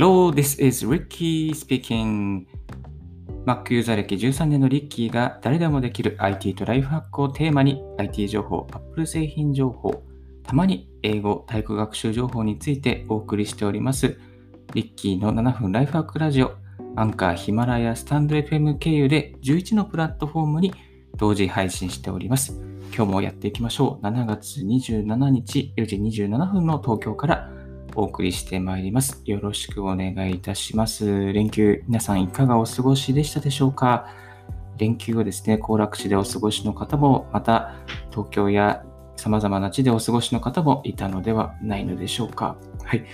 Hello, this is Ricky speaking. Mac ユーザー歴13年のリッキーが誰でもできる IT とライフハックをテーマに IT 情報、Apple 製品情報、たまに英語、体育学習情報についてお送りしております。リッキーの7分ライフハックラジオ、アンカー、ヒマラヤ、スタンド FM 経由で11のプラットフォームに同時配信しております。今日もやっていきましょう。7月27日4時27分の東京からお送りしてまいります。よろしくお願いいたします。連休、皆さんいかがお過ごしでしたでしょうか？連休をですね、行楽地でお過ごしの方も、また東京や様々な地でお過ごしの方もいたのではないのでしょうか？はい。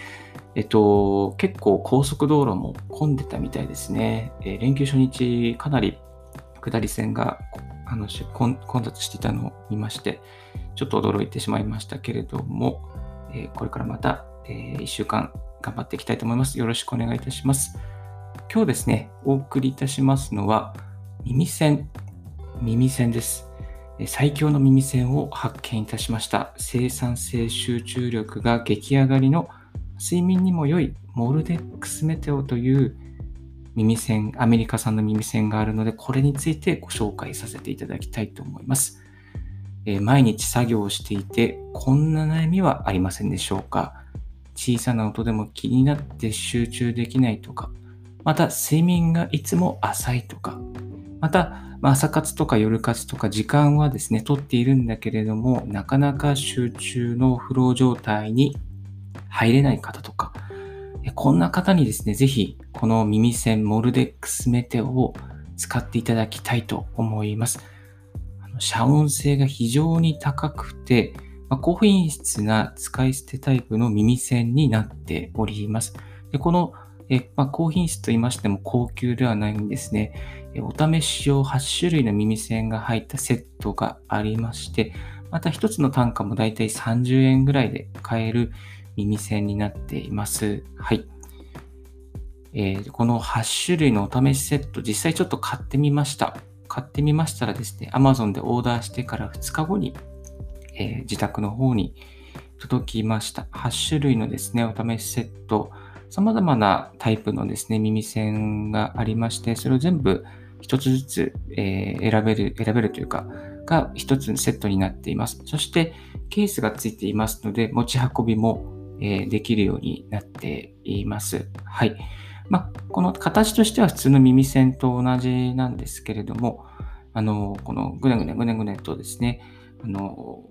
えっと、結構高速道路も混んでたみたいですね。えー、連休初日、かなり下り線があの混雑していたのを見まして、ちょっと驚いてしまいましたけれども、えー、これからまたえー、1週間頑張っていきたいと思います。よろしくお願いいたします。今日ですね、お送りいたしますのは、耳栓、耳栓です。最強の耳栓を発見いたしました。生産性集中力が激上がりの睡眠にも良いモルデックスメテオという耳栓、アメリカ産の耳栓があるので、これについてご紹介させていただきたいと思います。え毎日作業をしていて、こんな悩みはありませんでしょうか？小さな音でも気になって集中できないとか、また睡眠がいつも浅いとか、また、朝活とか夜活とか時間はですね、とっているんだけれども、なかなか集中のフロー状態に入れない方とか、こんな方にですね、ぜひこの耳栓モルデックスメテオを使っていただきたいと思います。遮音性が非常に高くて、まあ、高品質な使い捨てタイプの耳栓になっております。でこのえ、まあ、高品質と言いましても高級ではないんですね。お試し用8種類の耳栓が入ったセットがありまして、また1つの単価もだいたい30円ぐらいで買える耳栓になっています。はい。えー、この8種類のお試しセット、実際ちょっと買ってみました。買ってみましたらですね、Amazon でオーダーしてから2日後にえー、自宅の方に届きました。8種類のですね、お試しセット、様々なタイプのですね、耳栓がありまして、それを全部一つずつ、えー、選べる、選べるというか、が一つセットになっています。そして、ケースがついていますので、持ち運びも、えー、できるようになっています。はい。まあ、この形としては普通の耳栓と同じなんですけれども、あの、このぐねぐねぐねぐねとですね、あの、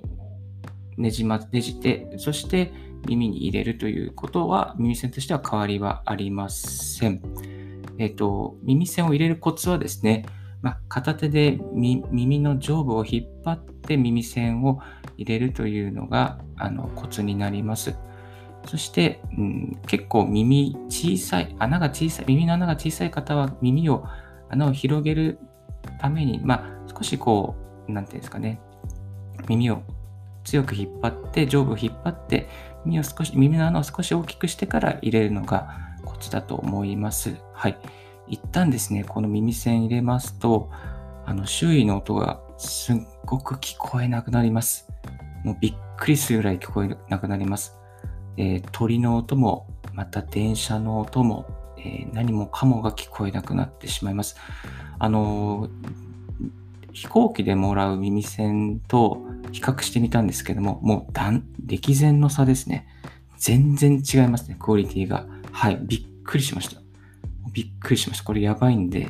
ねじま、ねじて、そして耳に入れるということは、耳栓としては変わりはありません。えっ、と、耳栓を入れるコツはですね、まあ、片手で耳の上部を引っ張って耳栓を入れるというのがあのコツになります。そして、うん、結構耳小さい、穴が小さい、耳の穴が小さい方は耳を、穴を広げるために、まあ、少しこう、なんていうんですかね、耳を強く引っ張って、上部を引っ張って、耳を少し、耳の穴を少し大きくしてから入れるのがコツだと思います。はい。一旦ですね、この耳栓入れますと、あの、周囲の音がすっごく聞こえなくなります。もうびっくりするぐらい聞こえなくなります。えー、鳥の音も、また電車の音も、えー、何もかもが聞こえなくなってしまいます。あのー飛行機でもらう耳栓と比較してみたんですけども、もう断、歴然の差ですね。全然違いますね、クオリティが。はい、びっくりしました。びっくりしました。これやばいんで、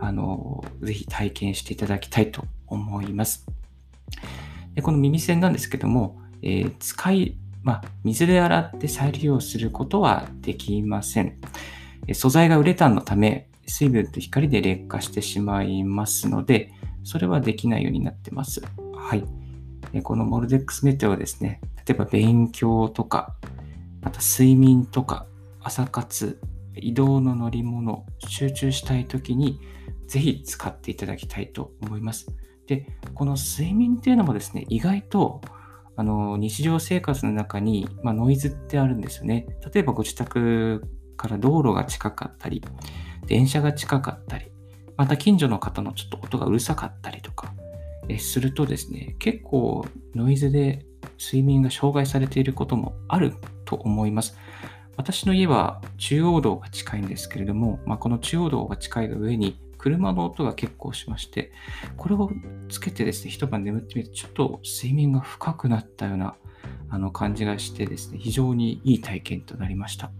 あの、ぜひ体験していただきたいと思います。でこの耳栓なんですけども、えー、使い、まあ、水で洗って再利用することはできません。素材がウレタンのため、水分と光で劣化してしまいますので、それはできないようになってます。はい。このモルデックスメテオはですね、例えば勉強とか、また睡眠とか、朝活、移動の乗り物、集中したい時に、ぜひ使っていただきたいと思います。で、この睡眠っていうのもですね、意外とあの日常生活の中に、まあ、ノイズってあるんですよね。例えばご自宅から道路が近かったり、電車が近かったり、また近所の方のちょっと音がうるさかったりとかするとですね、結構ノイズで睡眠が障害されていることもあると思います。私の家は中央道が近いんですけれども、まあ、この中央道が近いが上に車の音が結構しまして、これをつけてですね、一晩眠ってみると、ちょっと睡眠が深くなったようなあの感じがしてですね、非常にいい体験となりました。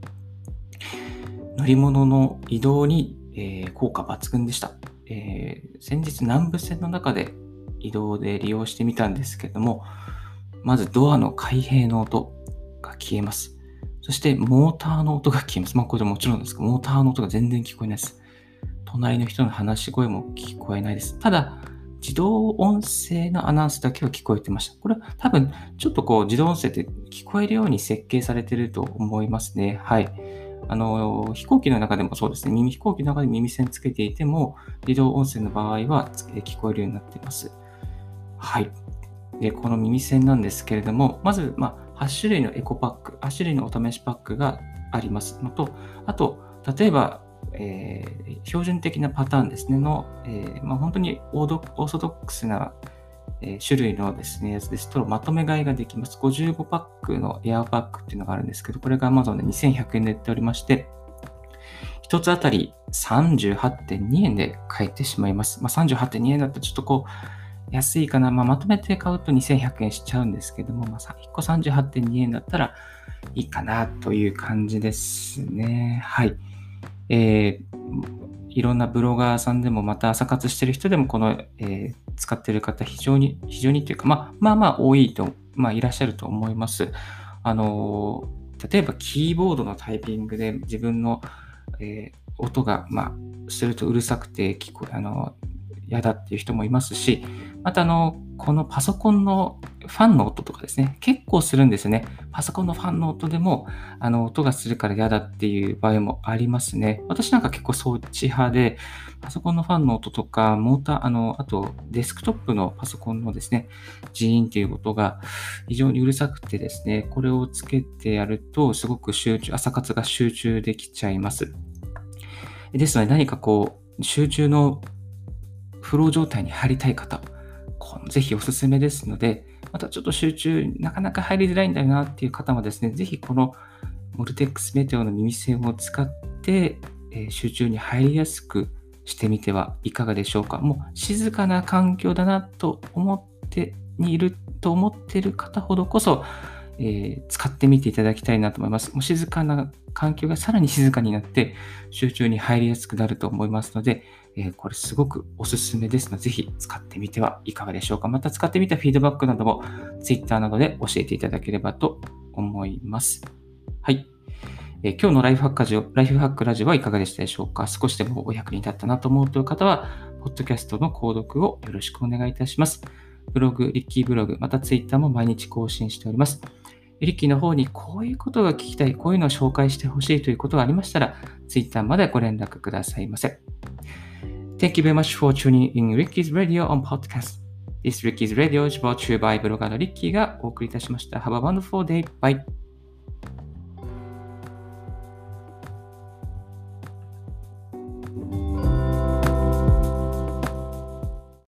乗り物の移動に、えー、効果抜群でした。えー、先日南部線の中で移動で利用してみたんですけども、まずドアの開閉の音が消えます。そしてモーターの音が消えます。まあこれもちろんですけど、モーターの音が全然聞こえないです。隣の人の話し声も聞こえないです。ただ、自動音声のアナウンスだけは聞こえてました。これは多分、ちょっとこう、自動音声って聞こえるように設計されてると思いますね。はい。あの、飛行機の中でもそうですね。耳、飛行機の中で耳栓つけていても、自動音声の場合は聞こえるようになっています。はい。で、この耳栓なんですけれども、まず、まあ、8種類のエコパック、8種類のお試しパックがありますのと、あと、例えば、えー、標準的なパターンですね、の、えー、まあ、本当にオーソドックスな、えー、種類のですね、やつですと、まとめ買いができます。55パックのエアーパックっていうのがあるんですけど、これが Amazon で2100円で売っておりまして、1つあたり38.2円で買えてしまいます。まあ、38.2円だとちょっとこう、安いかな。まあ、まとめて買うと2100円しちゃうんですけども、まあ、1個38.2円だったらいいかなという感じですね。はい。えー、いろんなブロガーさんでも、また朝活してる人でも、この、えー、使ってる方、非常に、非常にというか、まあ、まあまあ多いと、まあいらっしゃると思います。あのー、例えばキーボードのタイピングで自分の、えー、音が、まあ、するとうるさくて聞こえ、あの嫌だっていう人もいますし、またあの、このパソコンのファンの音とかですね、結構するんですね。パソコンのファンの音でも、あの、音がするから嫌だっていう場合もありますね。私なんか結構そっち派で、パソコンのファンの音とか、モーター、あの、あとデスクトップのパソコンのですね、ジーンっていう音が非常にうるさくてですね、これをつけてやると、すごく集中、朝活が集中できちゃいます。ですので、何かこう、集中のフロー状態に入りたい方、ぜひおすすめですので、またちょっと集中、なかなか入りづらいんだよなっていう方もですね、ぜひこのモルテックスメテオの耳栓を使って、え集中に入りやすくしてみてはいかがでしょうか。もう静かな環境だなと思ってにいると思っている方ほどこそ、えー、使ってみていただきたいなと思います。もう静かな環境がさらに静かになって集中に入りやすくなると思いますので、えー、これすごくおすすめですので、ぜひ使ってみてはいかがでしょうか。また使ってみたフィードバックなども Twitter などで教えていただければと思います。はい。えー、今日のライフハックラジオ、ライフハックラジオはいかがでしたでしょうか少しでもお役に立ったなと思うという方は、ポッドキャストの購読をよろしくお願いいたします。ブログ、リッキーブログ、またツイッターも毎日更新しております。リッキーの方にこういうことが聞きたい、こういうのを紹介してほしいということがありましたら、ツイッターまでご連絡くださいませ。Thank you very much for tuning in Ricky's Radio on Podcast.This Ricky's Radio is brought to you by ブロガーのリッキーがお送りいたしました。Have a wonderful day. Bye.